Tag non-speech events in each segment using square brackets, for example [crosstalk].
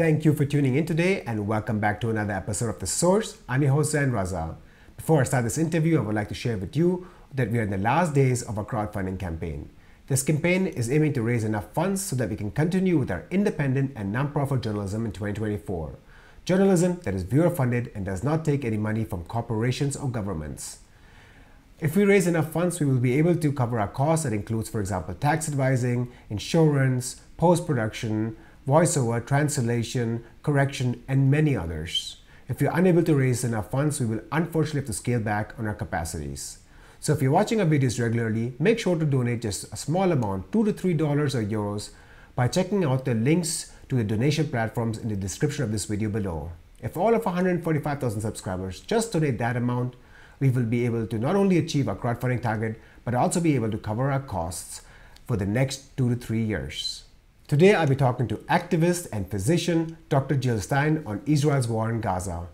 Thank you for tuning in today and welcome back to another episode of The Source. I'm your host, Zain Raza. Before I start this interview, I would like to share with you that we are in the last days of our crowdfunding campaign. This campaign is aiming to raise enough funds so that we can continue with our independent and non-profit journalism in 2024. Journalism that is viewer funded and does not take any money from corporations or governments. If we raise enough funds, we will be able to cover our costs that includes, for example, tax advising, insurance, post-production, voiceover, translation, correction, and many others. If you're unable to raise enough funds, we will unfortunately have to scale back on our capacities. So if you're watching our videos regularly, make sure to donate just a small amount, 2 to $3 or euros, by checking out the links to the donation platforms in the description of this video below. If all of 145,000 subscribers just donate that amount, we will be able to not only achieve our crowdfunding target, but also be able to cover our costs for the next two to three years. Today, I'll be talking to activist and physician Dr. Jill Stein on Israel's war in Gaza.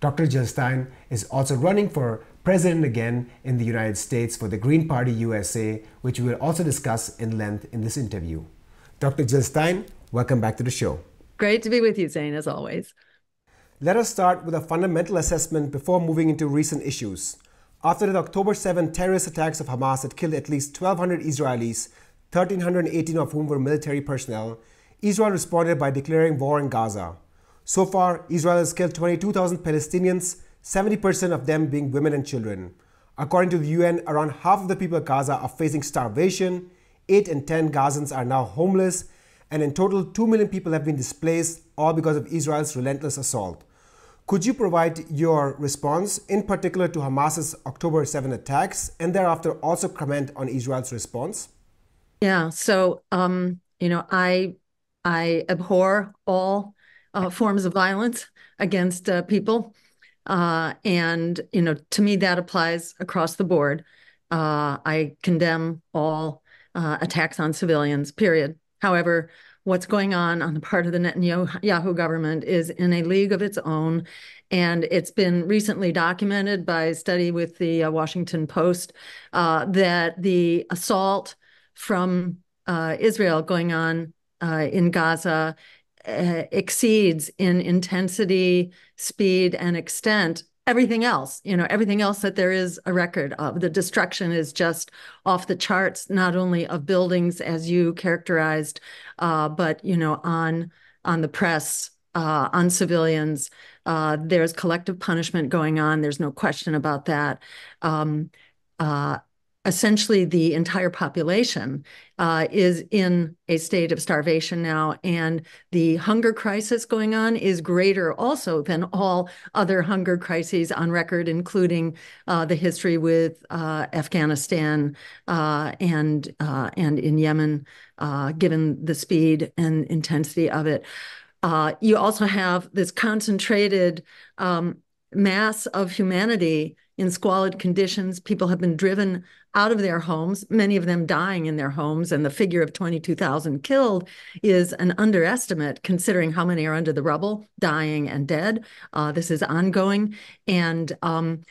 Dr. Jill Stein is also running for president again in the United States for the Green Party USA, which we will also discuss in length in this interview. Dr. Jill Stein, welcome back to the show. Great to be with you, Zain, as always. Let us start with a fundamental assessment before moving into recent issues. After the October 7 terrorist attacks of Hamas that killed at least 1,200 Israelis, 1,318 of whom were military personnel, Israel responded by declaring war in Gaza. So far, Israel has killed 22,000 Palestinians, 70% of them being women and children. According to the UN, around half of the people of Gaza are facing starvation, 8 in 10 Gazans are now homeless, and in total, 2 million people have been displaced, all because of Israel's relentless assault. Could you provide your response, in particular to Hamas's October 7 attacks, and thereafter also comment on Israel's response? Yeah. So, um, you know, I I abhor all uh, forms of violence against uh, people, uh, and you know, to me, that applies across the board. Uh, I condemn all uh, attacks on civilians. Period. However, what's going on on the part of the Netanyahu government is in a league of its own. And it's been recently documented by a study with the uh, Washington Post that the assault from uh, Israel going on uh, in Gaza uh, exceeds in intensity, speed, and extent everything else, you know, everything else that there is a record of. The destruction is just off the charts, not only of buildings as you characterized, uh, but you know, on on the press, uh, on civilians. Uh, there's collective punishment going on. There's no question about that. Um, uh, essentially the entire population uh, is in a state of starvation now, and the hunger crisis going on is greater also than all other hunger crises on record, including uh, the history with uh, Afghanistan uh, and uh, and in Yemen, uh, given the speed and intensity of it. you also have this concentrated um, mass of humanity in squalid conditions. People have been driven out of their homes, many of them dying in their homes. And the figure of 22,000 killed is an underestimate considering how many are under the rubble, dying and dead. Uh, this is ongoing. And um,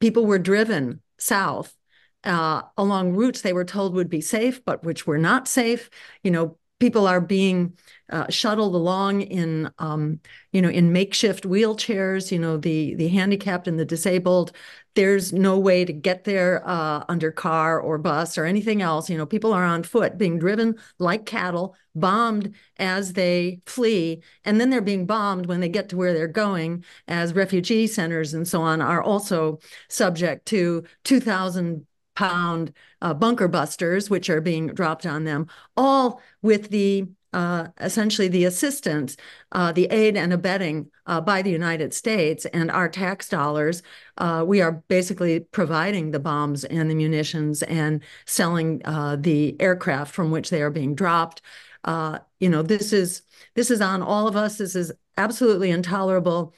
people were driven south uh, along routes they were told would be safe, but which were not safe. You know, people are being uh, shuttled along in um, you know in makeshift wheelchairs you know the the handicapped and the disabled. There's no way to get there uh, under car or bus or anything else. You know people are on foot being driven like cattle bombed as they flee and then they're being bombed when they get to where they're going as refugee centers and so on are also subject to 2000 pound uh, bunker busters, which are being dropped on them, all with the uh, essentially the assistance, uh, the aid and abetting uh, by the United States and our tax dollars. Uh, we are basically providing the bombs and the munitions and selling uh, the aircraft from which they are being dropped. Uh, you know, this is this is on all of us. This is absolutely intolerable.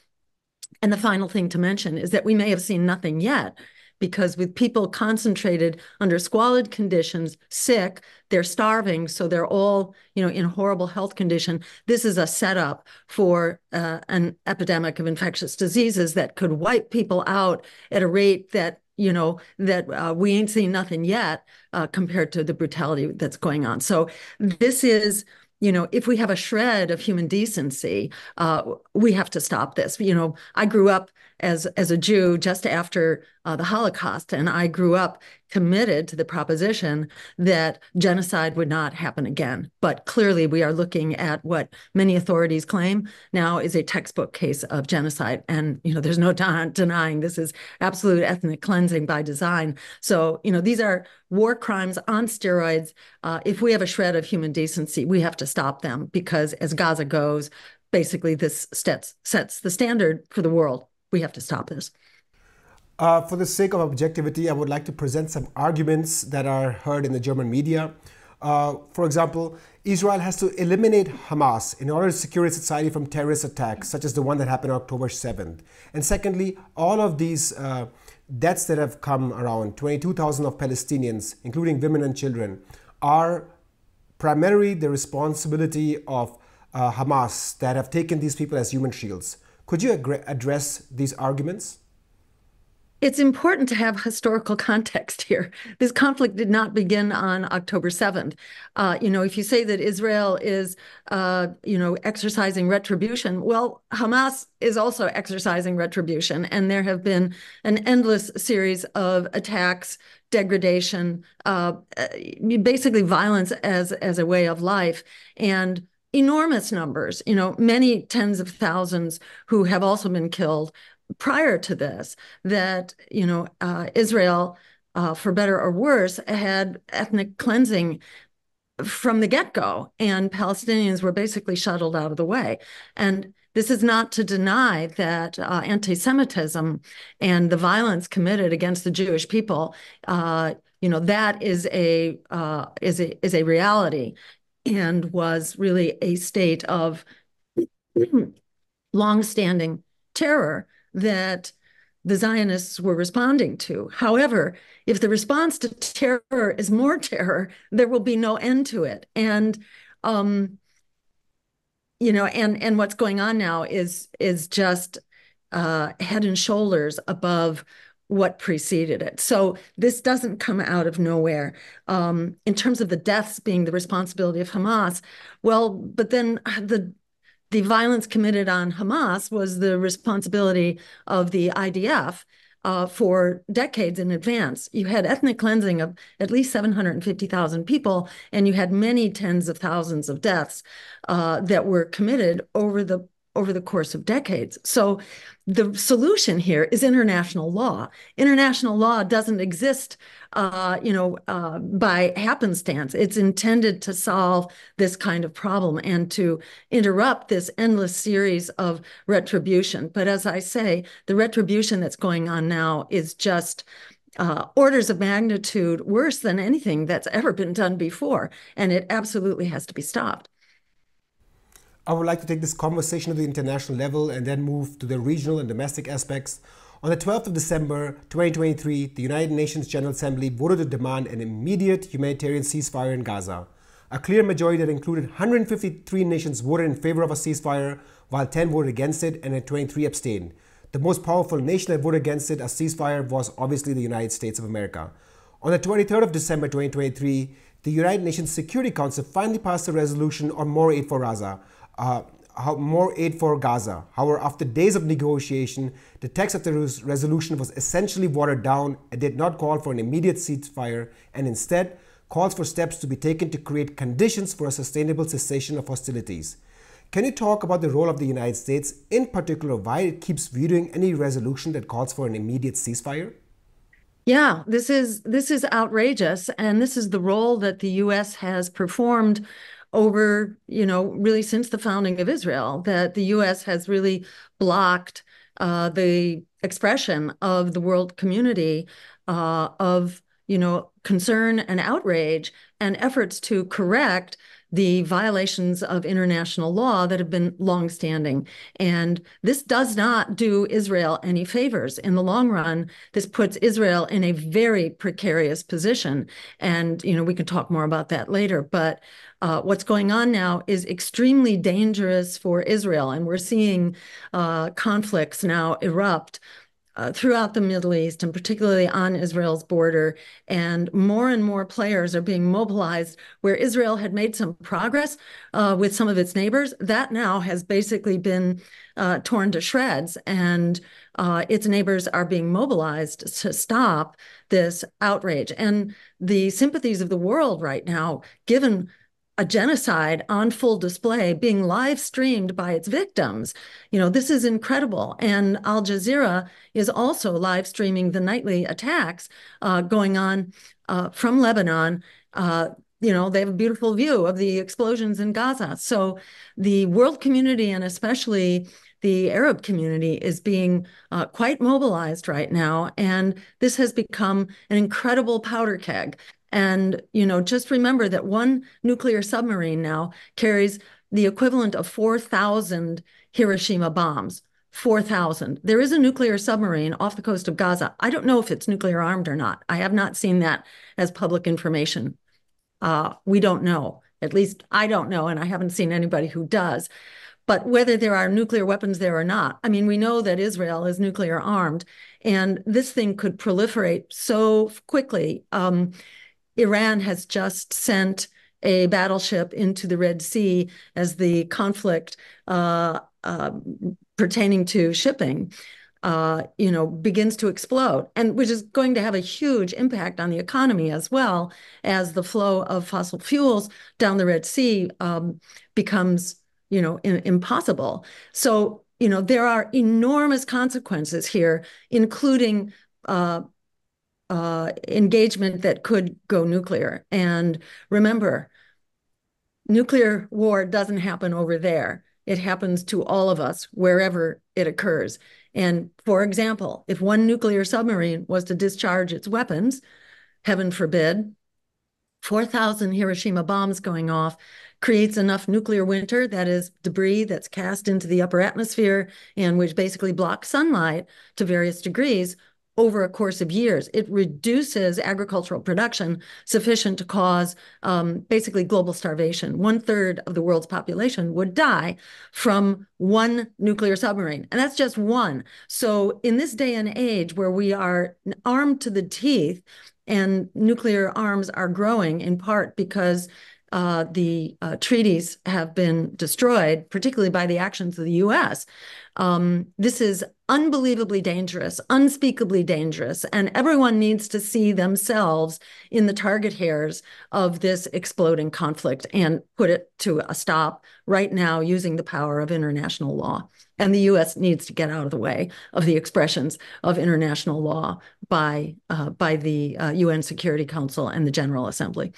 And the final thing to mention is that we may have seen nothing yet, because with people concentrated under squalid conditions, sick, they're starving, so they're all, you know, in horrible health condition. This is a setup for uh, an epidemic of infectious diseases that could wipe people out at a rate that you know that uh, we ain't seen nothing yet uh, compared to the brutality that's going on. So this is you know, if we have a shred of human decency, uh, we have to stop this. You know, I grew up as as a Jew just after uh, the Holocaust, and I grew up committed to the proposition that genocide would not happen again. But clearly, we are looking at what many authorities claim now is a textbook case of genocide, and you know, there's no denying this is absolute ethnic cleansing by design. So, you know, these are war crimes on steroids. Uh, if we have a shred of human decency, we have to stop them because as Gaza goes, basically this sets, sets the standard for the world. We have to stop this. Uh, for the sake of objectivity, I would like to present some arguments that are heard in the German media. Uh, for example, Israel has to eliminate Hamas in order to secure its society from terrorist attacks, such as the one that happened on October 7th. And secondly, all of these uh, deaths that have come around, 22,000 of Palestinians, including women and children, are primarily the responsibility of uh, Hamas that have taken these people as human shields. Could you address these arguments? It's important to have historical [laughs] context here. This conflict did not begin on October 7th. Uh, you know, if you say that Israel is, uh, you know, exercising retribution, well, Hamas is also exercising retribution. And there have been an endless series of attacks, degradation, uh, basically violence as, as a way of life. And enormous numbers, you know, many tens of thousands who have also been killed prior to this that you know uh, Israel, uh, for better or worse, had ethnic cleansing from the get-go, and Palestinians were basically shuttled out of the way. And this is not to deny that uh, anti-Semitism and the violence committed against the Jewish people, uh, you know, that is a uh, is a is a reality, and was really a state of long-standing terror that the Zionists were responding to. However, if the response to terror is more terror, there will be no end to it. And um, you know, and and what's going on now is is just uh, head and shoulders above what preceded it. So this doesn't come out of nowhere. Um, in terms of the deaths being the responsibility of Hamas, well, but then the the violence committed on Hamas was the responsibility of the IDF uh, for decades in advance. You had ethnic cleansing of at least 750,000 people, and you had many tens of thousands of deaths uh, that were committed over the over the course of decades. So the solution here is international law. International law doesn't exist, uh, you know, uh, by happenstance. It's intended to solve this kind of problem and to interrupt this endless series of retribution. But as I say, the retribution that's going on now is just uh, orders of magnitude worse than anything that's ever been done before, and it absolutely has to be stopped. I would like to take this conversation to the international level and then move to the regional and domestic aspects. On the 12th of December 2023, the United Nations General Assembly voted to demand an immediate humanitarian ceasefire in Gaza. A clear majority that included 153 nations voted in favor of a ceasefire, while 10 voted against it and 23 abstained. The most powerful nation that voted against it, a ceasefire, was obviously the United States of America. On the 23rd of December 2023, the United Nations Security Council finally passed a resolution on more aid for Gaza, uh, how, more aid for Gaza. However, after days of negotiation, the text of the resolution was essentially watered down and did not call for an immediate ceasefire and instead calls for steps to be taken to create conditions for a sustainable cessation of hostilities. Can you talk about the role of the United States, in particular, why it keeps vetoing any resolution that calls for an immediate ceasefire? Yeah, this is this is outrageous, and this is the role that the U.S. has performed over, you know, really since the founding of Israel, that the US has really blocked uh, the expression of the world community uh, of, you know, concern and outrage and efforts to correct the violations of international law that have been longstanding. And this does not do Israel any favors. In the long run, this puts Israel in a very precarious position. And, you know, we can talk more about that later. But uh, what's going on now is extremely dangerous for Israel. And we're seeing uh, conflicts now erupt uh, throughout the Middle East and particularly on Israel's border. And more and more players are being mobilized where Israel had made some progress uh, with some of its neighbors. That now has basically been uh, torn to shreds, and uh, its neighbors are being mobilized to stop this outrage. And the sympathies of the world right now, given a genocide on full display being live streamed by its victims. You know, this is incredible. And Al Jazeera is also live streaming the nightly attacks uh, going on uh, from Lebanon. Uh, you know, they have a beautiful view of the explosions in Gaza. So the world community and especially the Arab community is being uh, quite mobilized right now. And this has become an incredible powder keg. And, you know, just remember that one nuclear submarine now carries the equivalent of 4,000 Hiroshima bombs. 4,000. There is a nuclear submarine off the coast of Gaza. I don't know if it's nuclear armed or not. I have not seen that as public information. Uh, we don't know. At least I don't know, and I haven't seen anybody who does. But whether there are nuclear weapons there or not, I mean, we know that Israel is nuclear armed, and this thing could proliferate so quickly. Um, Iran has just sent a battleship into the Red Sea as the conflict uh, uh, pertaining to shipping, uh, you know, begins to explode, and which is going to have a huge impact on the economy as well as the flow of fossil fuels down the Red Sea um, becomes, you know, impossible. So, you know, there are enormous consequences here, including uh, uh, engagement that could go nuclear. And remember, nuclear war doesn't happen over there. It happens to all of us wherever it occurs. And for example, if one nuclear submarine was to discharge its weapons, heaven forbid, 4,000 Hiroshima bombs going off creates enough nuclear winter, that is debris that's cast into the upper atmosphere and which basically blocks sunlight to various degrees, over a course of years. It reduces agricultural production sufficient to cause um, basically global starvation. One third of the world's population would die from one nuclear submarine, and that's just one. So, in this day and age where we are armed to the teeth, and nuclear arms are growing in part because uh, the uh, treaties have been destroyed, particularly by the actions of the US. Um, this is unbelievably dangerous, unspeakably dangerous, and everyone needs to see themselves in the target hairs of this exploding conflict and put it to a stop right now using the power of international law. And the US needs to get out of the way of the expressions of international law by, uh, by the UN uh, Security Council and the General Assembly.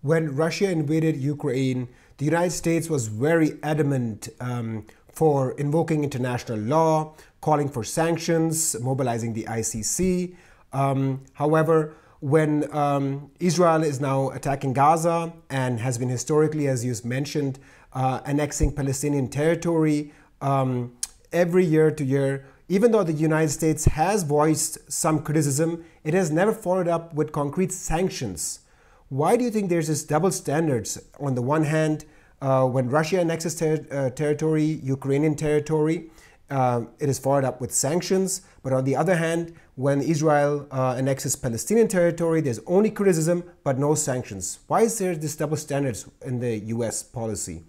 When Russia invaded Ukraine, the United States was very adamant um, for invoking international law, calling for sanctions, mobilizing the ICC. Um, however, when um, Israel is now attacking Gaza and has been historically, as you mentioned, uh, annexing Palestinian territory um, every year to year, even though the United States has voiced some criticism, it has never followed up with concrete sanctions. Why do you think there's this double standards? On the one hand, uh, when Russia annexes ter- uh, territory, Ukrainian territory, uh, it is followed up with sanctions. But on the other hand, when Israel uh, annexes Palestinian territory, there's only criticism but no sanctions. Why is there this double standards in the U.S. policy?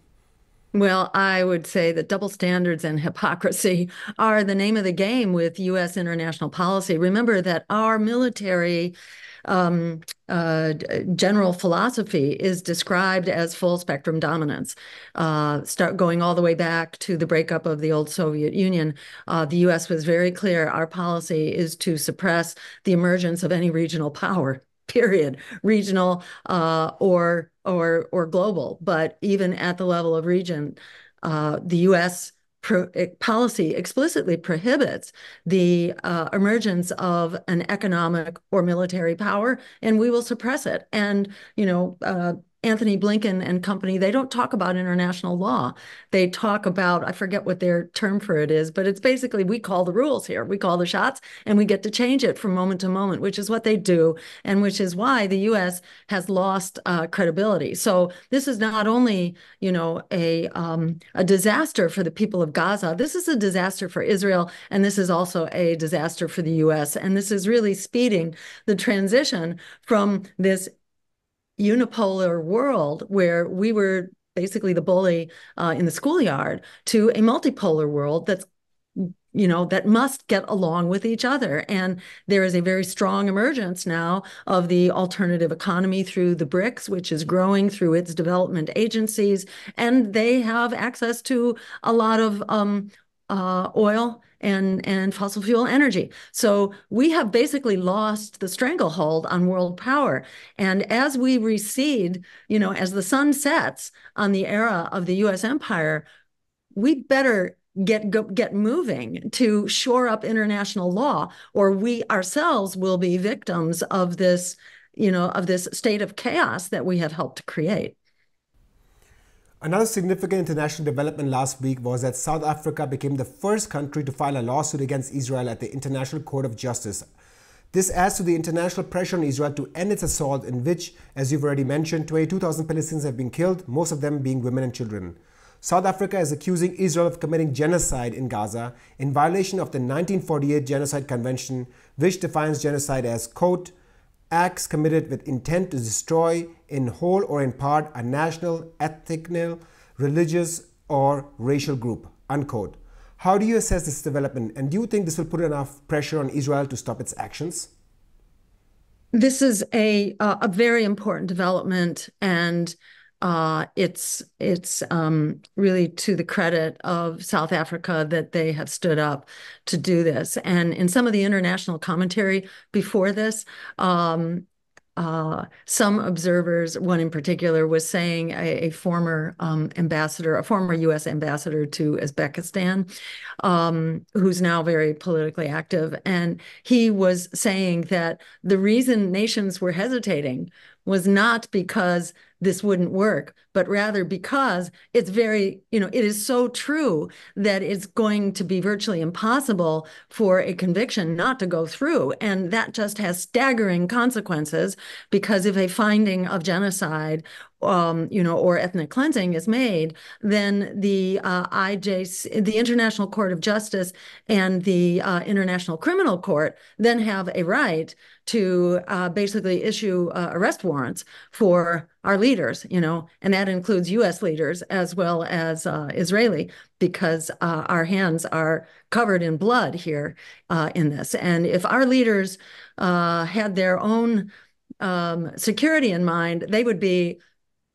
Well, I would say that double standards and hypocrisy are the name of the game with U.S. international policy. Remember that our military um, uh, general philosophy is described as full spectrum dominance. Uh, start going all the way back to the breakup of the old Soviet Union, uh, the U.S. was very clear. Our policy is to suppress the emergence of any regional power. [laughs] Period, regional uh, or or or global. But even at the level of region, uh, the U.S pro- policy explicitly prohibits the uh, emergence of an economic or military power, and we will suppress it. And you know, uh, Antony Blinken and company, they don't talk about international law. They talk about, I forget what their term for it is, but it's basically we call the rules here. We call the shots and we get to change it from moment to moment, which is what they do, and which is why the US has lost uh, credibility. So this is not only, you know, a, um, a disaster for the people of Gaza, this is a disaster for Israel, and this is also a disaster for the US. And this is really speeding the transition from this unipolar world where we were basically the bully uh, in the schoolyard to a multipolar world that's you know that must get along with each other. And there is a very strong emergence now of the alternative economy through the BRICS which is growing through its development agencies. And they have access to a lot of um, uh, oil and, and fossil fuel energy. So we have basically lost the stranglehold on world power. And as we recede, you know, as the sun sets on the era of the US empire, we better get go, get moving to shore up international law or we ourselves will be victims of this you know of this state of chaos that we have helped to create Another significant international development last week was that South Africa became the first country to file a lawsuit against Israel at the International Court of Justice. This adds to the international pressure on Israel to end its assault, in which, as you've already mentioned, 22,000 Palestinians have been killed, most of them being women and children. South Africa is accusing Israel of committing genocide in Gaza in violation of the 1948 Genocide Convention, which defines genocide as, quote, acts committed with intent to destroy in whole or in part a national, ethnic, religious, or racial group. Unquote. How do you assess this development, and do you think this will put enough pressure on Israel to stop its actions? This is a uh, a very important development, and uh, it's it's um, really to the credit of South Africa that they have stood up to do this. And in some of the international commentary before this, um, uh, some observers, one in particular, was saying a, a former um, ambassador, a former U.S. ambassador to Uzbekistan, um, who's now very politically active, and he was saying that the reason nations were hesitating was not because this wouldn't work, but rather because it's very, you know, it is so true that it's going to be virtually impossible for a conviction not to go through. And that just has staggering consequences because if a finding of genocide um, you know, or ethnic cleansing is made, then the uh, IJ, the International Court of Justice, and the uh, International Criminal Court then have a right to uh, basically issue uh, arrest warrants for our leaders, you know, and that includes U.S. leaders as well as uh, Israeli, because uh, our hands are covered in blood here in this. And if our leaders had their own um, security in mind, they would be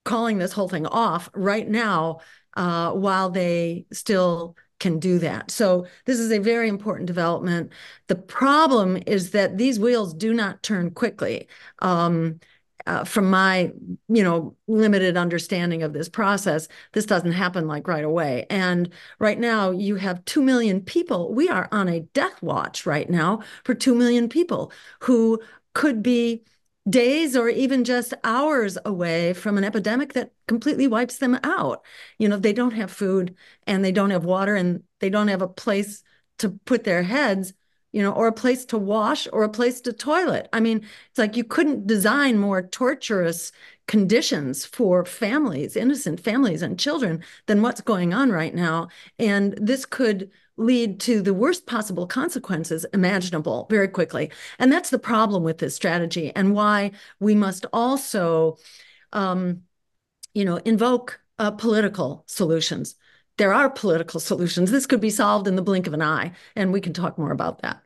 calling this whole thing off right now uh, while they still can do that. So this is a very important development. The problem is that these wheels do not turn quickly. Um, uh, from my, you know, limited understanding of this process, this doesn't happen like right away. And right now, you have two million people. We are on a death watch right now for two million people who could be days or even just hours away from an epidemic that completely wipes them out. You know, they don't have food and they don't have water and they don't have a place to put their heads, you know, or a place to wash or a place to toilet. I mean, it's like you couldn't design more torturous conditions for families, innocent families and children than what's going on right now. And this could lead to the worst possible consequences imaginable very quickly. And that's the problem with this strategy and why we must also, um, you know, invoke uh, political solutions. There are political solutions. This could be solved in the blink of an eye, and we can talk more about that.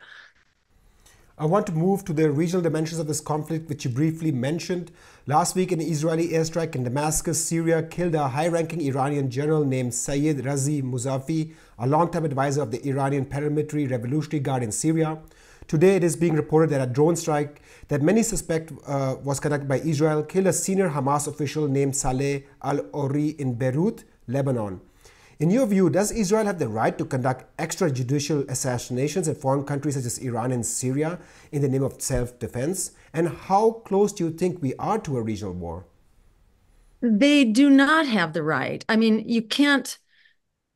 I want to move to the regional dimensions of this conflict, which you briefly mentioned. Last week, an Israeli airstrike in Damascus, Syria, killed a high ranking Iranian general named Sayyid Razi Musavi, a longtime advisor of the Iranian paramilitary Revolutionary Guard in Syria. Today, it is being reported that a drone strike that many suspect uh, was conducted by Israel killed a senior Hamas official named Saleh al Arouri in Beirut, Lebanon. In your view, does Israel have the right to conduct extrajudicial assassinations in foreign countries such as Iran and Syria in the name of self defense? And how close do you think we are to a regional war? They do not have the right. I mean, you can't.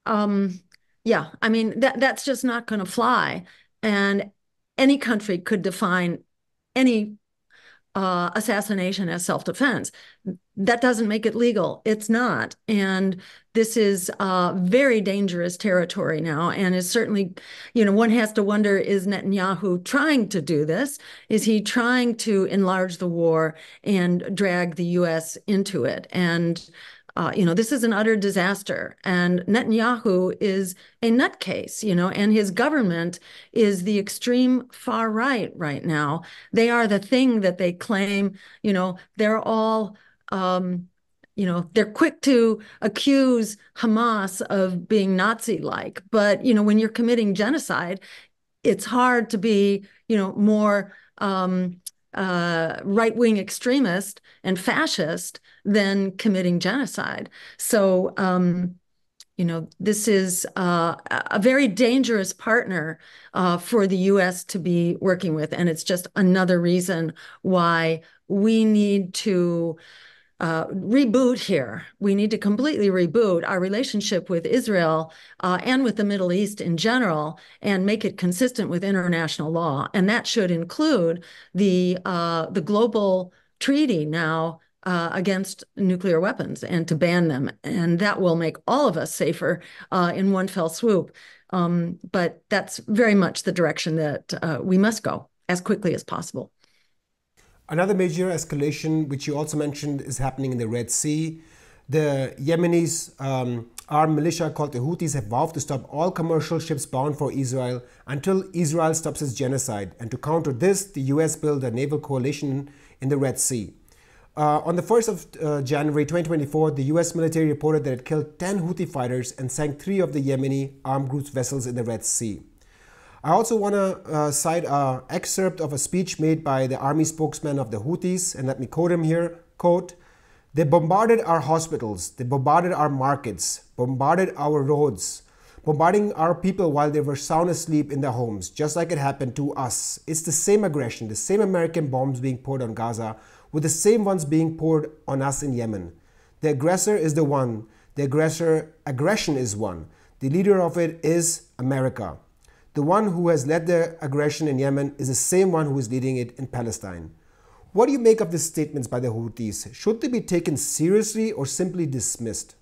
Um, yeah, I mean that that's just not going to fly. And any country could define any uh, assassination as self-defense. That doesn't make it legal. It's not. And this is uh, very dangerous territory now. And is certainly, you know, one has to wonder, is Netanyahu trying to do this? Is he trying to enlarge the war and drag the U.S. into it? And uh, you know, this is an utter disaster. And Netanyahu is a nutcase, you know, and his government is the extreme far right right now. They are the thing that they claim, you know, they're all. Um, you know they're quick to accuse hamas of being nazi like but you know when you're committing genocide it's hard to be you know more um, uh, right wing extremist and fascist than committing genocide. So, um, you know, this is uh, a very dangerous partner uh, for the U.S. to be working with. And it's just another reason why we need to uh, reboot here. We need to completely reboot our relationship with Israel uh, and with the Middle East in general and make it consistent with international law. And that should include the uh, the global treaty now uh, against nuclear weapons and to ban them. And that will make all of us safer uh, in one fell swoop. Um, but that's very much the direction that uh, we must go as quickly as possible. Another major escalation, which you also mentioned, is happening in the Red Sea. The Yemenis um, armed militia called the Houthis have vowed to stop all commercial ships bound for Israel until Israel stops its genocide. And to counter this, the US built a naval coalition in the Red Sea. Uh, on the 1st of uh, January 2024, the US military reported that it killed 10 Houthi fighters and sank three of the Yemeni armed groups' vessels in the Red Sea. I also want to uh, cite an excerpt of a speech made by the army spokesman of the Houthis, and let me quote him here. Quote, they bombarded our hospitals, they bombarded our markets, bombarded our roads, bombarding our people while they were sound asleep in their homes, just like it happened to us. It's the same aggression, the same American bombs being poured on Gaza, with the same ones being poured on us in Yemen. The aggressor is the one, the aggressor aggression is one. The leader of it is America. The one who has led the aggression in Yemen is the same one who is leading it in Palestine. What do you make of these statements by the Houthis? Should they be taken seriously or simply dismissed?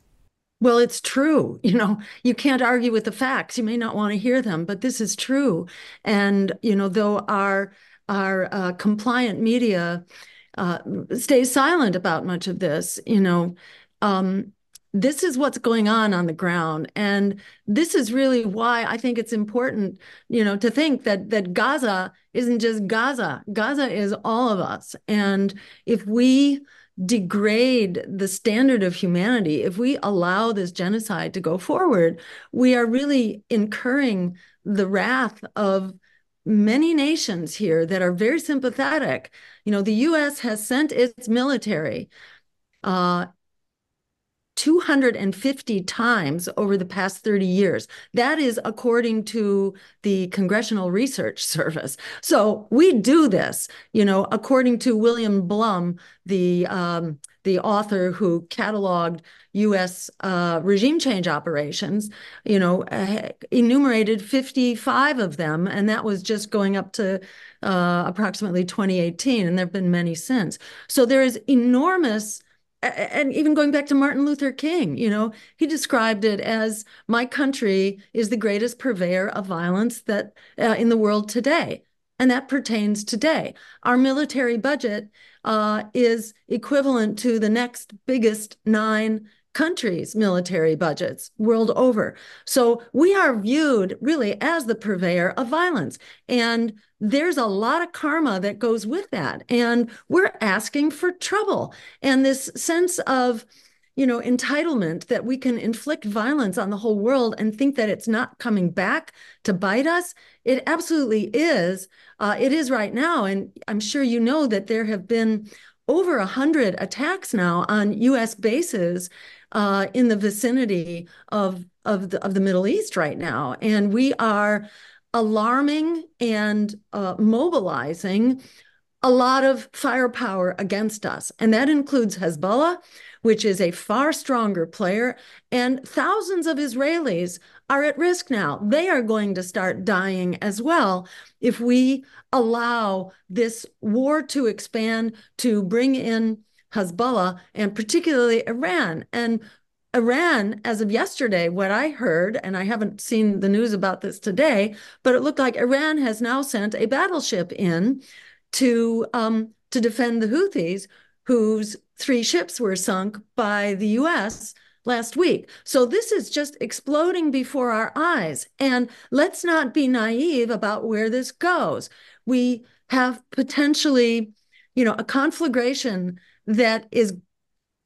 Well, it's true. [laughs] You know, you can't argue with the facts. You may not want to hear them, but this is true. And, you know, though our our uh, compliant media uh, stays silent about much of this, you know, um, this is what's going on on the ground. And this is really why i think it's important you know to think that that gaza isn't just gaza. Gaza is all of us. And if we degrade the standard of humanity if we allow this genocide to go forward we are really incurring the wrath of many nations here that are very sympathetic. You know the us has sent its military uh, 250 times over the past 30 years. That is according to the Congressional Research [laughs] Service. So we do this, you know, according to William Blum, the um, the author who cataloged U.S. Uh, regime change operations, you know, uh, enumerated 55 of them, and that was just going up to uh, approximately 2018, and there have been many since. So there is enormous and even going back to Martin Luther King, you know, he described it as my country is the greatest purveyor of violence that uh, in the world today. And that pertains today. Our military budget uh, is equivalent to the next biggest nine countries' military budgets world over. So we are viewed really as the purveyor of violence. And there's a lot of karma that goes with that. And we're asking for trouble. And this sense of, you know, entitlement that we can inflict violence on the whole world and think that it's not coming back to bite us, it absolutely is. Uh, it is right now. And I'm sure you know that there have been over a hundred attacks now on U.S. bases uh, in the vicinity of of the, of the Middle East right now, and we are alarming and uh, mobilizing a lot of firepower against us. And that includes Hezbollah, which is a far stronger player. And thousands of Israelis are at risk now. They are going to start dying as well if we allow this war to expand to bring in Hezbollah and particularly Iran. And Iran, as of yesterday, what I heard, and I haven't seen the news about this today, but it looked like Iran has now sent a battleship in to um, to defend the Houthis, whose three ships were sunk by the U.S. last week. So this is just exploding before our eyes. And let's not be naive about where this goes. We have potentially, you know, a conflagration that is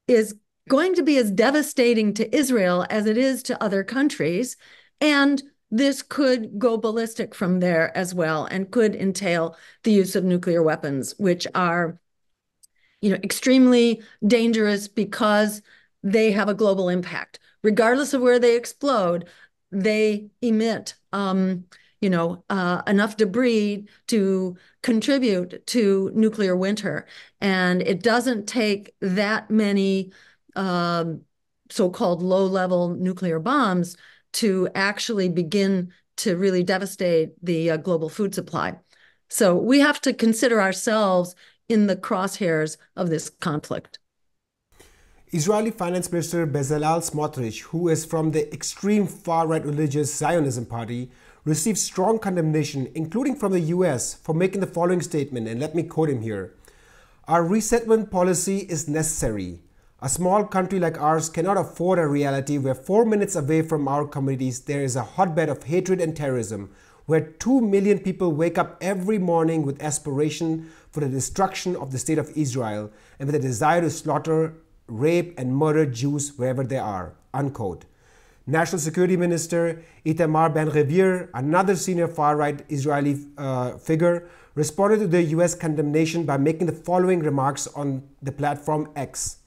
is going to be as devastating to Israel as it is to other countries. And this could go ballistic from there as well and could entail the use of nuclear weapons, which are you know, extremely dangerous because they have a global impact. Regardless of where they explode, they emit um, you know, uh, enough debris to contribute to nuclear winter. And it doesn't take that many um, so-called low-level nuclear bombs to actually begin to really devastate the uh, global food supply. So we have to consider ourselves in the crosshairs of this conflict. Israeli Finance Minister Bezalel Smotrich, who is from the extreme far-right religious Zionism party, received strong condemnation, including from the US, for making the following statement, and let me quote him here. Our resettlement policy is necessary. A small country like ours cannot afford a reality where four minutes away from our communities there is a hotbed of hatred and terrorism, where two million people wake up every morning with aspiration for the destruction of the state of Israel and with a desire to slaughter, rape, and murder Jews wherever they are. Unquote. National Security Minister Itamar Ben-Gvir, another senior far-right Israeli uh, figure, responded to the US condemnation by making the following remarks on the platform X.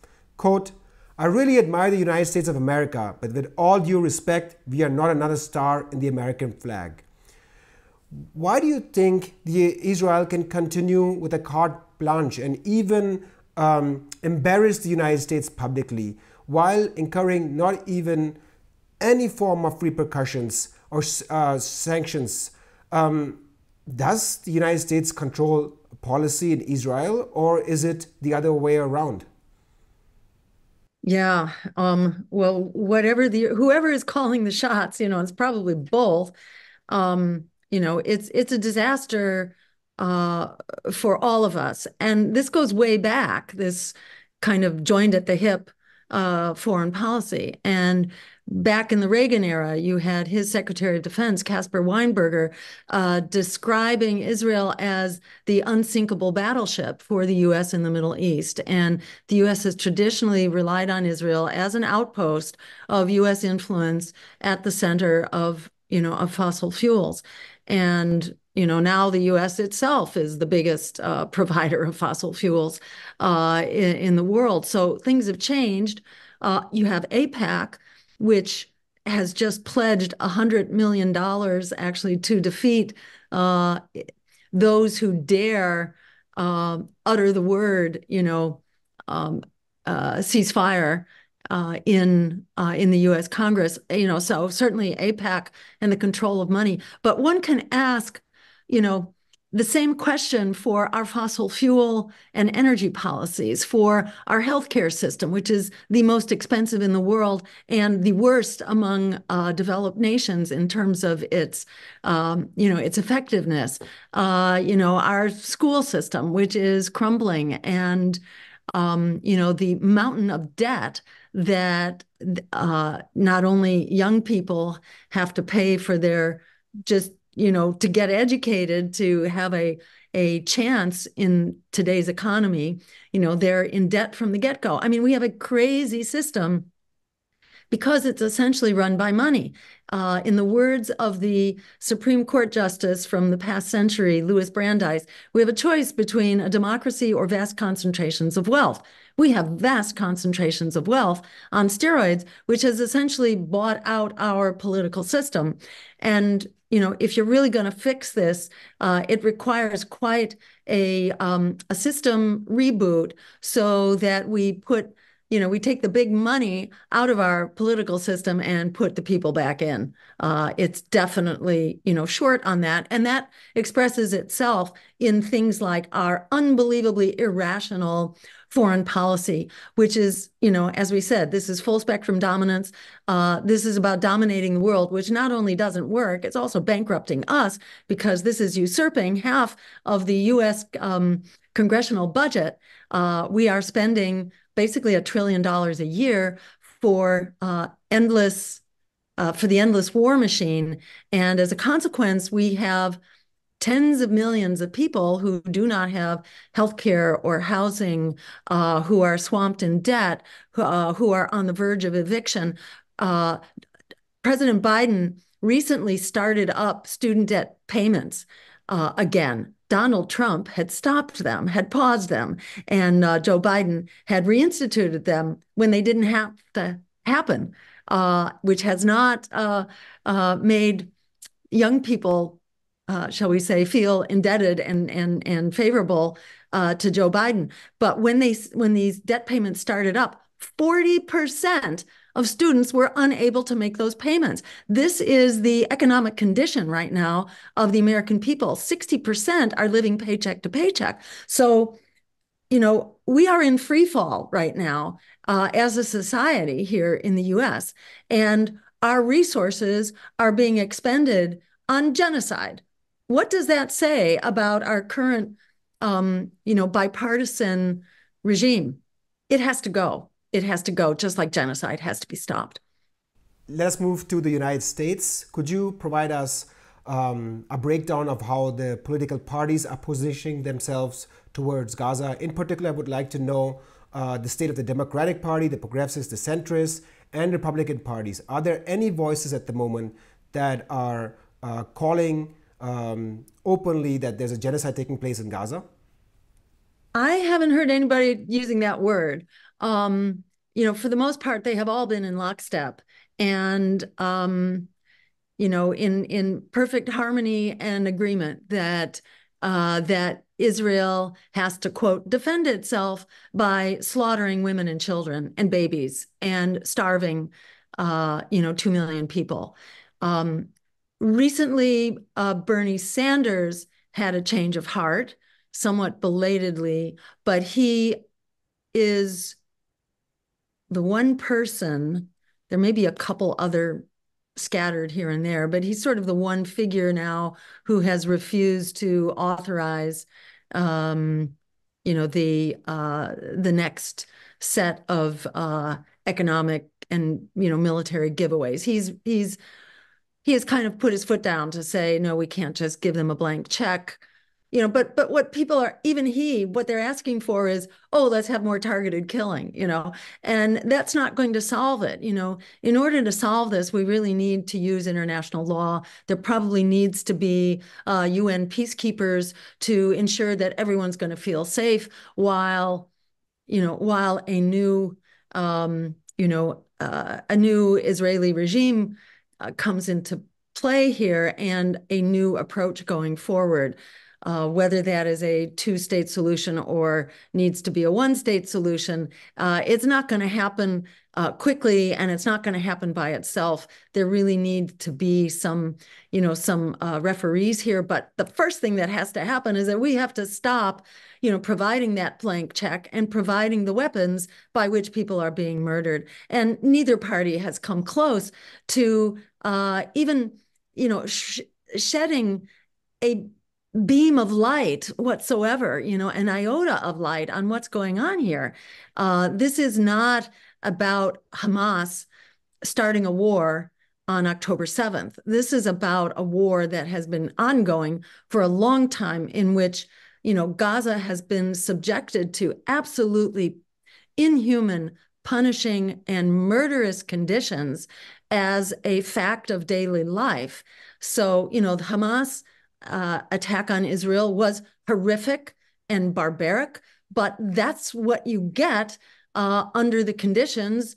Quote, I really admire the United States of America, but with all due respect, we are not another star in the American flag. Why do you think the Israel can continue with a carte blanche and even um, embarrass the United States publicly while incurring not even any form of repercussions or uh, sanctions? Um, does the United States control policy in Israel, or is it the other way around? Yeah. Um, well, whatever the whoever is calling the shots, you know, it's probably both. Um, you know, it's it's a disaster uh, for all of us. And this goes way back, this kind of joined at the hip uh, foreign policy. And back in the Reagan era, you had his Secretary of Defense, Caspar Weinberger, uh, describing Israel as the unsinkable battleship for the U.S. in the Middle East. And the U.S. has traditionally relied on Israel as an outpost of U.S. influence at the center of, you know, of fossil fuels. And you know, now the U.S. itself is the biggest uh, [laughs] provider of fossil fuels uh, in, in, the world. So things have changed. Uh, you have AIPAC, which has just pledged $100 million actually to defeat uh, those who dare uh, utter the word, you know, um, uh, ceasefire uh, in uh, in the U.S. Congress. You know, so certainly AIPAC and the control of money. But one can ask, you know, the same question for our fossil fuel and energy policies, for our healthcare system, which is the most expensive in the world and the worst among uh, developed nations in terms of its, um, you know, its effectiveness. Uh, you know, our school system, which is crumbling, and um, you know, the mountain of debt that uh, not only young people have to pay for their just you know, to get educated, to have a a chance in today's economy, you know, they're in debt from the get-go. I mean, we have a crazy system because it's essentially run by money. Uh, in the words of the Supreme Court Justice from the past century, Louis Brandeis, we have a choice between a democracy or vast concentrations of wealth. We have vast concentrations of wealth on steroids, which has essentially bought out our political system. And you know, if you're really going to fix this, uh, it requires quite a um, a system reboot so that we put you know, we take the big money out of our political system and put the people back in. Uh, it's definitely, you know, short on that. And that expresses itself in things like our unbelievably irrational foreign policy, which is, you know, as we said, this is full spectrum dominance. Uh, this is about dominating the world, which not only doesn't work, it's also bankrupting us because this is usurping half of the US um, congressional budget. Uh, we are spending basically a trillion dollars a year for uh, endless uh, for the endless war machine, and as a consequence, we have tens of millions of people who do not have health care or housing, uh, who are swamped in debt, uh, who are on the verge of eviction. Uh, President Biden recently started up student debt payments uh, again. Donald Trump had stopped them, had paused them, and uh, Joe Biden had reinstituted them when they didn't have to happen, uh, which has not made young people, uh, shall we say, feel indebted and and and favorable uh, to Joe Biden. But when they when these debt payments started up, forty percent of students were unable to make those payments. This is the economic condition right now of the American people. 60% are living paycheck to paycheck. So, you know, we are in free fall right now uh, as a society here in the US, and our resources are being expended on genocide. What does that say about our current, um, you know, bipartisan regime? It has to go it has to go, just like genocide has to be stopped. Let us move to the United States. Could you provide us um, a breakdown of how the political parties are positioning themselves towards Gaza? In particular, I would like to know uh, the state of the Democratic Party, the progressives, the centrists, and Republican parties. Are there any voices at the moment that are uh, calling um, openly that there's a genocide taking place in Gaza? I haven't heard anybody using that word um, you know, for the most part, they have all been in lockstep and, um, you know, in in perfect harmony and agreement that uh, that Israel has to quote defend itself by slaughtering women and children and babies and starving, uh, you know, two million people. Um, recently, uh, Bernie Sanders had a change of heart, somewhat belatedly, but he is the one person, there may be a couple other scattered here and there, but he's sort of the one figure now who has refused to authorize, um, you know, the uh, the next set of uh, economic and you know military giveaways. He's he's he has kind of put his foot down to say no, we can't just give them a blank check. You know but but what people are even he what they're asking for is oh let's have more targeted killing you know? And that's not going to solve it you know? In order to solve this we really need to use international law. There probably needs to be uh, un peacekeepers to ensure that everyone's going to feel safe while you know while a new um, you know uh, a new israeli regime uh, comes into play here and a new approach going forward uh, whether that is a two state solution or needs to be a one state solution. Uh, it's not going to happen uh, quickly and it's not going to happen by itself. There really need to be some, you know, some uh, referees here. But the first thing that has to happen is that we have to stop, you know, providing that blank check and providing the weapons by which people are being murdered. And neither party has come close to uh, even, you know, sh shedding a beam of light whatsoever, you know, an iota of light on what's going on here. Uh, this is not about Hamas starting a war on October 7th. This is about a war that has been ongoing for a long time in which, you know, Gaza has been subjected to absolutely inhuman, punishing, and murderous conditions as a fact of daily life. So, you know, the Hamas uh, attack on Israel was horrific and barbaric, but that's what you get uh, under the conditions,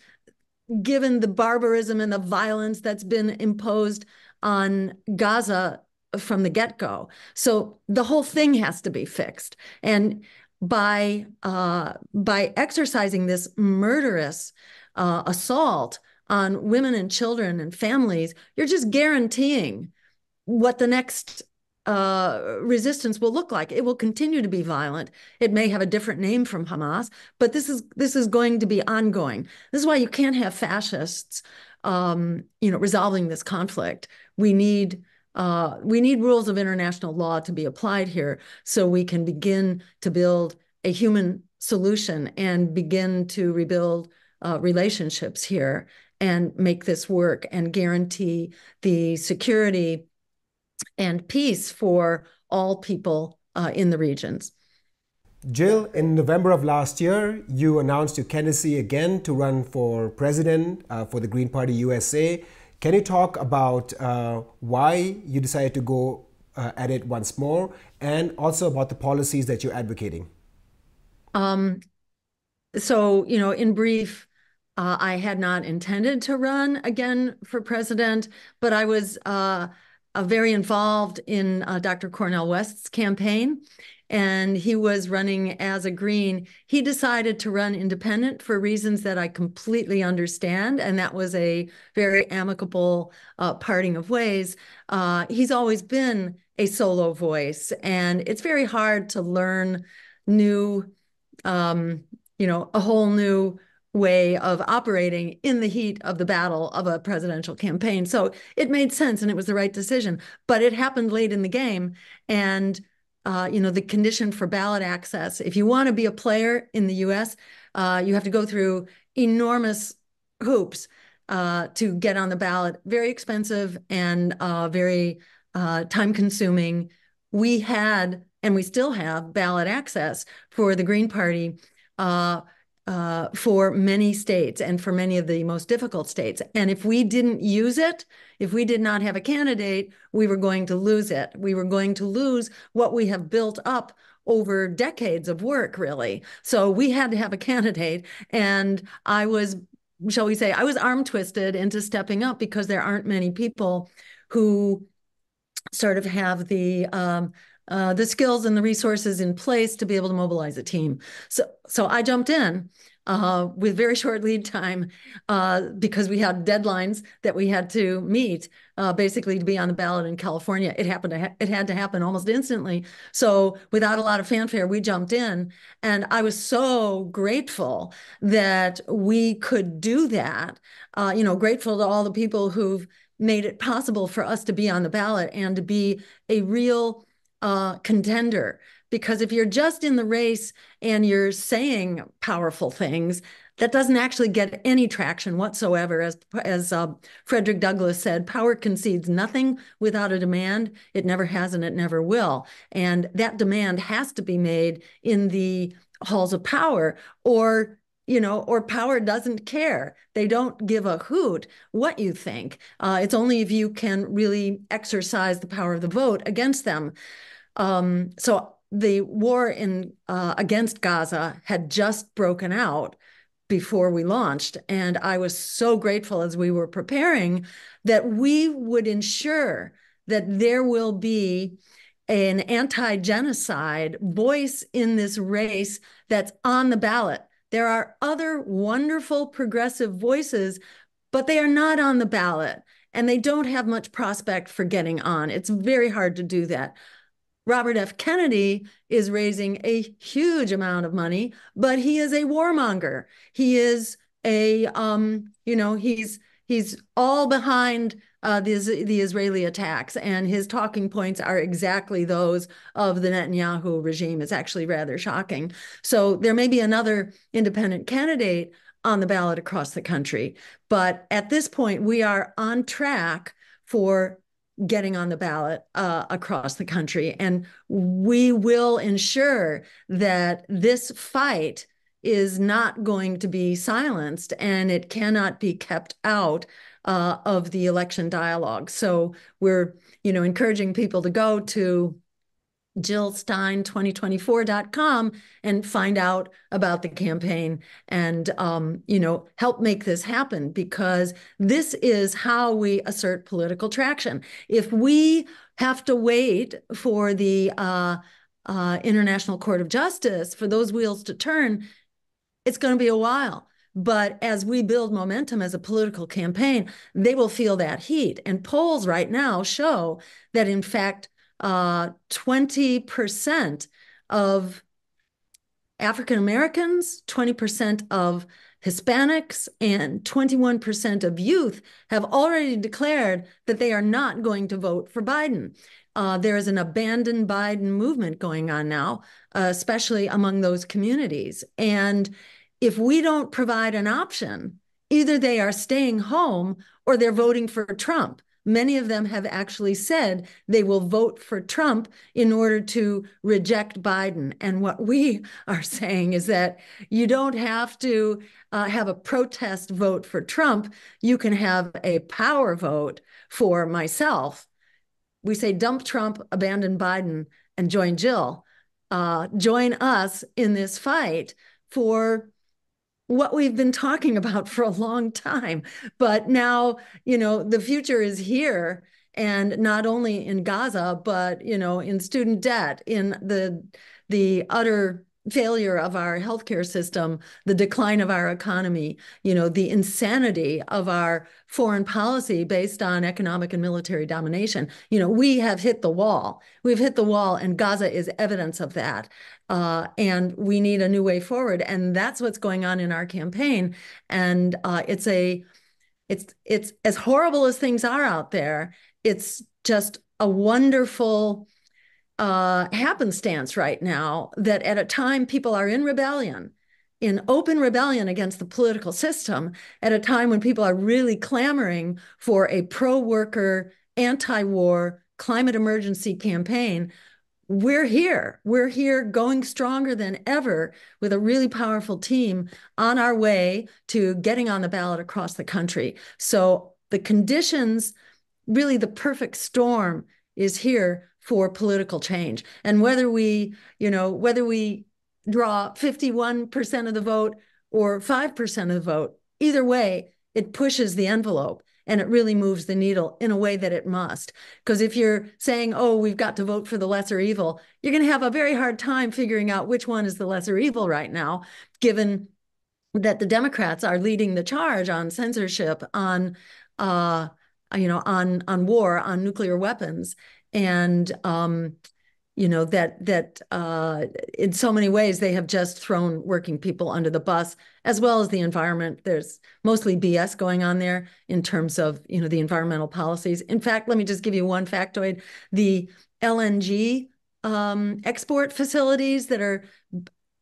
given the barbarism and the violence that's been imposed on Gaza from the get-go. So the whole thing has to be fixed. And by uh, by exercising this murderous uh, assault on women and children and families, you're just guaranteeing what the next uh, resistance will look like. It will continue to be violent. It may have a different name from Hamas, but this is this is going to be ongoing. This is why you can't have fascists, um, you know, resolving this conflict. We need uh, we need rules of international law to be applied here, so we can begin to build a human solution and begin to rebuild uh, relationships here and make this work and guarantee the security and peace for all people uh, in the regions. Jill, in November of last year, you announced your candidacy again to run for president uh, for the Green Party USA. Can you talk about uh, why you decided to go uh, at it once more and also about the policies that you're advocating? Um, so, you know, in brief, uh, I had not intended to run again for president, but I was uh, uh, very involved in uh, Dr. Cornel West's campaign, and he was running as a Green. He decided to run independent for reasons that I completely understand, and that was a very amicable uh, parting of ways. Uh, he's always been a solo voice, and it's very hard to learn new, um, you know, a whole new way of operating in the heat of the battle of a presidential campaign. So it made sense and it was the right decision. But it happened late in the game. And, uh, you know, the condition for ballot access, if you want to be a player in the US, uh, you have to go through enormous hoops uh, to get on the ballot. Very expensive and uh, very uh, time consuming. We had, and we still have, ballot access for the Green Party uh, for many states and for many of the most difficult states. And if we didn't use it, if we did not have a candidate, we were going to lose it. We were going to lose what we have built up over decades of work, really. So we had to have a candidate. And I was, shall we say, I was arm twisted into stepping up because there aren't many people who sort of have the um, uh, the skills and the resources in place to be able to mobilize a team. So, so I jumped in uh, with very [laughs] short lead time uh, because we had deadlines that we had to meet, uh, basically to be on the ballot in California. It happened. Ha it had to happen almost instantly. So without a lot of fanfare, we jumped in, and I was so grateful that we could do that. Uh, you know, grateful to all the people who've made it possible for us to be on the ballot and to be a real uh, contender. Because if you're just in the race and you're saying powerful things, that doesn't actually get any traction whatsoever. As as uh, Frederick Douglass said, power concedes nothing without a demand. It never has, and it never will. And that demand has to be made in the halls of power, or you know, or power doesn't care. They don't give a hoot what you think. Uh, it's only if you can really exercise the power of the vote against them. Um, so the war in uh, against Gaza had just broken out before we launched, and I was so grateful as we were preparing that we would ensure that there will be an anti-genocide voice in this race that's on the ballot. There are other wonderful progressive voices, but they are not on the ballot and they don't have much prospect for getting on. It's very hard to do that. Robert F. Kennedy is raising a huge amount of money, but he is a warmonger. He is a, um, you know, he's he's all behind uh, the, the Israeli attacks, and his talking points are exactly those of the Netanyahu regime. It's actually rather shocking. So there may be another independent candidate on the ballot across the country, but at this point, we are on track for getting on the ballot uh, across the country. And we will ensure that this fight is not going to be silenced and it cannot be kept out uh, of the election dialogue. So we're, you know, encouraging people to go to jillstein2024.com and find out about the campaign and um, you know help make this happen because this is how we assert political traction if we have to wait for the uh, uh, international court of justice for those wheels to turn it's going to be a while but as we build momentum as a political campaign, they will feel that heat. And polls right now show that, in fact, uh, 20% of African Americans, 20% of Hispanics, and 21% of youth have already declared that they are not going to vote for Biden. Uh, there is an abandoned Biden movement going on now, uh, especially among those communities. And if we don't provide an option, either they are staying home or they're voting for Trump. Many of them have actually said they will vote for Trump in order to reject Biden. And what we [laughs] are saying is that you don't have to uh, have a protest vote for Trump. You can have a power vote for myself. We say dump Trump, abandon Biden, and join Jill. Uh, join us in this fight for what we've been talking about for a long time. But now, you know, the future is here. And not only in Gaza, but you know, in student debt, in the the utter failure of our healthcare system, the decline of our economy, you know, the insanity of our foreign policy based on economic and military domination. You know, we have hit the wall. We've hit the wall, and Gaza is evidence of that. Uh, and we need a new way forward, and that's what's going on in our campaign. And uh, it's a, it's it's as horrible as things are out there. It's just a wonderful uh, happenstance right now that at a time people are in rebellion, in open rebellion against the political system, at a time when people are really clamoring for a pro worker, anti war, climate emergency campaign. We're here. We're here going stronger than ever with a really powerful team on our way to getting on the ballot across the country. So the conditions, really the perfect storm is here for political change. And whether we, you know, whether we draw 51% of the vote or 5% of the vote, either way, it pushes the envelope and it really moves the needle in a way that it must. Because if you're saying, oh, we've got to vote for the lesser evil, you're going to have a very hard time figuring out which one is the lesser evil right now, given that the Democrats are leading the charge on censorship, on uh, you know, on on war, on nuclear weapons, and um, you know that that uh, in so many ways they have just thrown working people under the bus as well as the environment there's mostly bs going on there in terms of you know the environmental policies in fact let me just give you one factoid the lng um, export facilities that are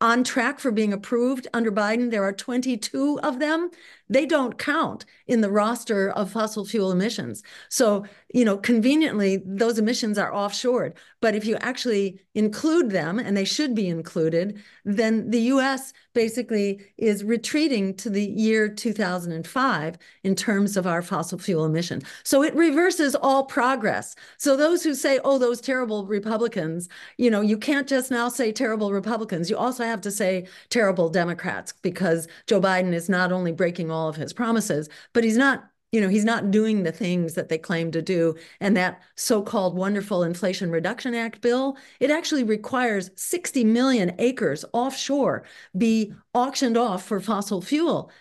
on track for being approved under Biden. There are 22 of them. They don't count in the roster of fossil fuel emissions. So, you know, conveniently, those emissions are offshored. But if you actually include them, and they should be included, then the US basically is retreating to the year 2005 in terms of our fossil fuel emissions. So it reverses all progress. So those who say, oh, those terrible Republicans, you know, you can't just now say terrible Republicans. You also have to say terrible Democrats because Joe Biden is not only breaking all of his promises, but he's not you know he's not doing the things that they claim to do. And that so-called wonderful inflation reduction act bill it actually requires 60 million acres offshore be auctioned off for fossil fuel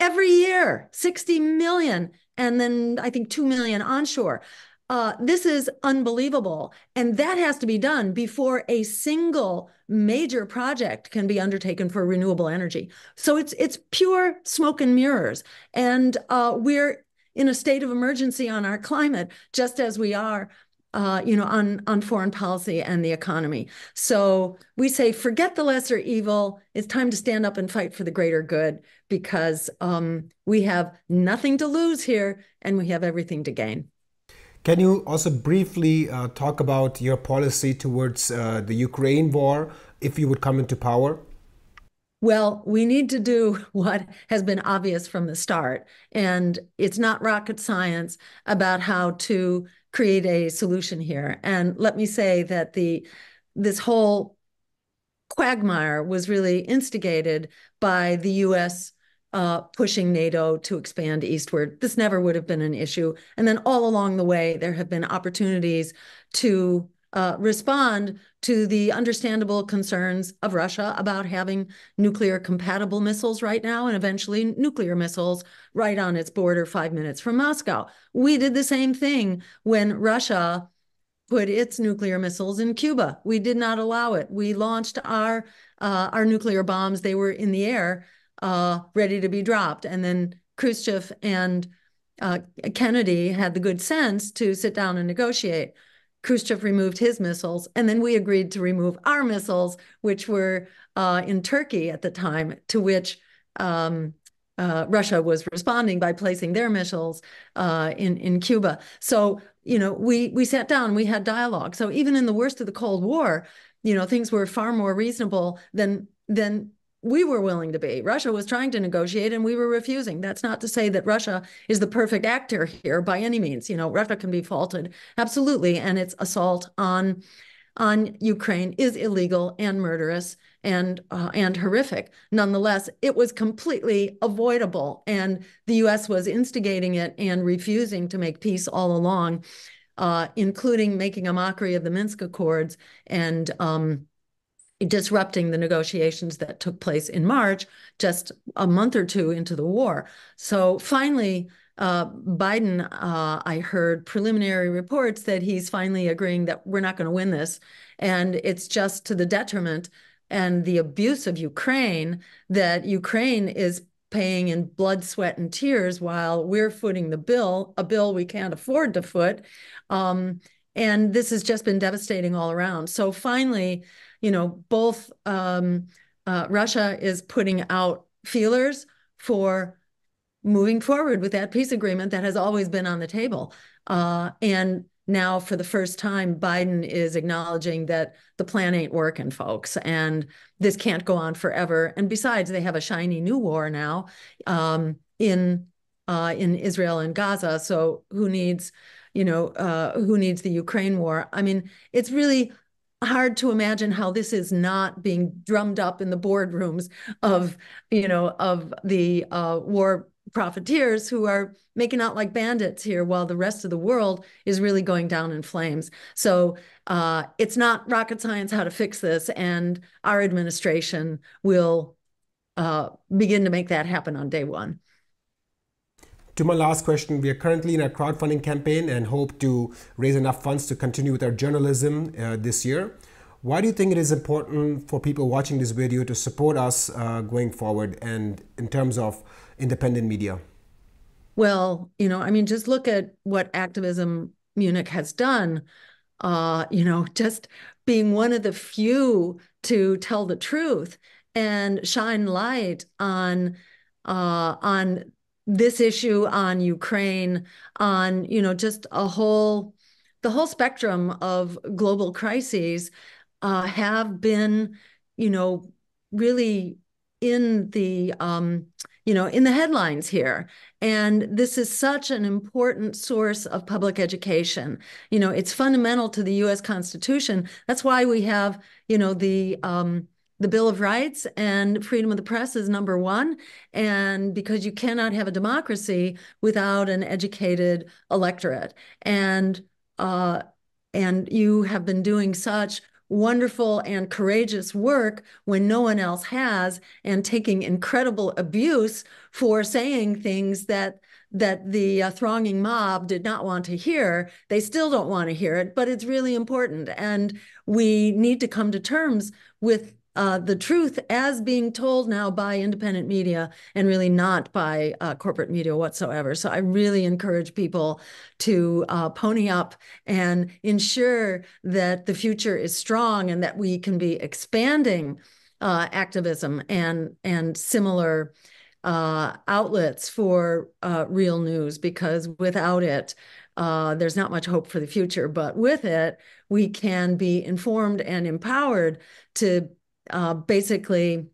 every year 60 million and then i think 2 million onshore uh, this is unbelievable. And that has to be done before a single major project can be undertaken for renewable energy. So it's it's pure smoke and mirrors. And uh, we're in a state of emergency on our climate, just as we are uh, you know, on on foreign policy and the economy. So we say, forget the lesser evil. It's time to stand up and fight for the greater good because um, we have nothing to lose here and we have everything to gain. Can you also briefly uh, talk about your policy towards uh, the Ukraine war if you would come into power? Well, we need to do [laughs] what has been obvious from the start. And it's not rocket science about how to create a solution here. And let me say that the this whole quagmire was really instigated by the U.S. Uh, pushing NATO to expand eastward. This never would have been an issue. And then all along the way, there have been opportunities to uh, respond to the understandable concerns of Russia about having nuclear compatible missiles right now and eventually nuclear missiles right on its border five minutes from Moscow. We did the same thing when Russia put its nuclear missiles in Cuba. We did not allow it. We launched our uh, our nuclear bombs. They were in the air, uh, ready to be dropped. And then Khrushchev and uh, Kennedy had the good sense to sit down and negotiate. Khrushchev removed his missiles, and then we agreed to remove our missiles, which were uh, in Turkey at the time, to which um, uh, Russia was responding by placing their missiles uh, in in Cuba. So you know, we we sat down, we had dialogue. So even in the worst of the Cold War, you know, things were far more reasonable than than we were willing to be. Russia was trying to negotiate and we were refusing. That's not to say that Russia is the perfect actor here by any means. You know, Russia can be faulted absolutely and its assault on on Ukraine is illegal and murderous and uh, and horrific. Nonetheless, it was completely avoidable and the US was instigating it and refusing to make peace all along. Uh, including making a mockery of the Minsk Accords and um, disrupting the negotiations that took place in March, just a month or two into the war. So finally, uh, Biden, uh, I heard preliminary reports that he's finally agreeing that we're not going to win this. And it's just to the detriment and the abuse of Ukraine that Ukraine is paying in blood, sweat, and tears while we're footing the bill, a bill we can't afford to foot. Um, and this has just been devastating all around. So finally, you know, both um, uh, Russia is putting out feelers for moving forward with that peace agreement that has always been on the table. Uh, and now, for the first time, Biden is acknowledging that the plan ain't working, folks, and this can't go on forever. And besides, they have a shiny new war now um, in uh, in Israel and Gaza. So who needs, you know, uh, who needs the Ukraine war? I mean, it's really hard to imagine how this is not being drummed up in the boardrooms of, you know, of the uh, war profiteers who are making out like bandits here while the rest of the world is really going down in flames. So uh, it's not rocket science how to fix this, and our administration will uh, begin to make that happen on day one. To my last question, we are currently in a crowdfunding campaign and hope to raise enough funds to continue with our journalism uh, this year. Why do you think it is important for people watching this video to support us uh, going forward and in terms of independent media? Well, you know, I mean, just look at what acTVism Munich has done. Uh, you know, [laughs] just being one of the few to tell the truth and shine light on uh, on this issue on Ukraine, on, you know, just a whole, the whole spectrum of global crises uh, have been, you know, really in the, um, you know, in the headlines here. And this is such an important source of public education. You know, it's fundamental to the US Constitution. That's why we have, you know, the, um, the Bill of Rights and freedom of the press is number one. And because you cannot have a democracy without an educated electorate. And uh, and you have been doing such wonderful and courageous work when no one else has, and taking incredible abuse for saying things that that the uh, thronging mob did not want to hear. They still don't want to hear it, but it's really important, and we need to come to terms with uh, the truth as being told now by independent media and really not by uh, corporate media whatsoever. So I really encourage people to uh, pony up and ensure that the future is strong and that we can be expanding uh, acTVism and and similar uh, outlets for uh, real news because without it, uh, there's not much hope for the future. But with it, we can be informed and empowered to uh, basically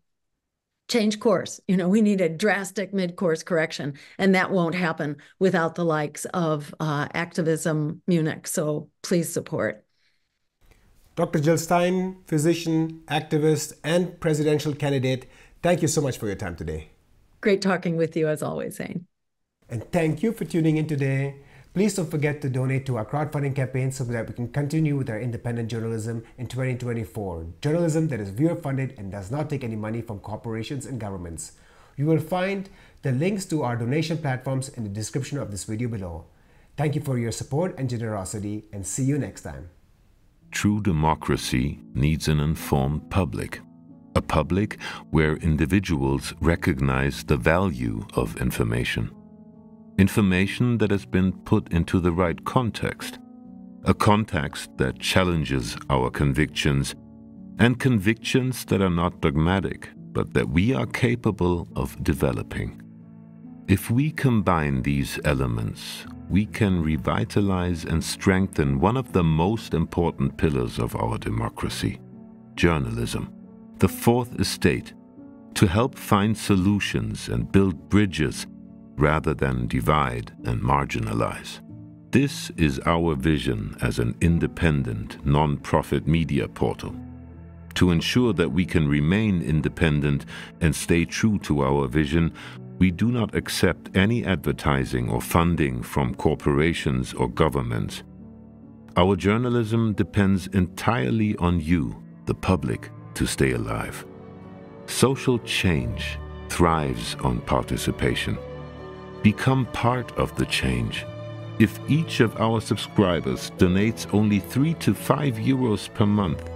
change course. You know, we need a drastic mid-course correction, and that won't happen without the likes of uh, acTVism Munich. So please support. Dr. Jill Stein, physician, activist, and presidential candidate, thank you so much for your time today. Great talking with you as always, Zain. And thank you for tuning in today. Please don't forget to donate to our crowdfunding campaign so that we can continue with our independent journalism in 2024. Journalism that is viewer funded and does not take any money from corporations and governments. You will find the links to our donation platforms in the description of this video below. Thank you for your support and generosity, and see you next time. True democracy needs an informed public. A public where individuals recognize the value of information. Information that has been put into the right context. A context that challenges our convictions and convictions that are not dogmatic, but that we are capable of developing. If we combine these elements, we can revitalize and strengthen one of the most important pillars of our democracy journalism, the fourth estate, to help find solutions and build bridges rather than divide and marginalize. This is our vision as an independent, non profit media portal. To ensure that we can remain independent and stay true to our vision, we do not accept any advertising or funding from corporations or governments. Our journalism depends entirely on you, the public, to stay alive. Social change thrives on participation. Become part of the change. If each of our subscribers donates only 3 to 5 euros per month,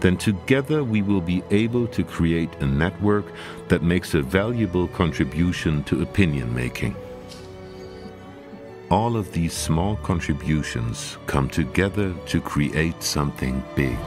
then together we will be able to create a network that makes a valuable contribution to opinion making. All of these small contributions come together to create something big.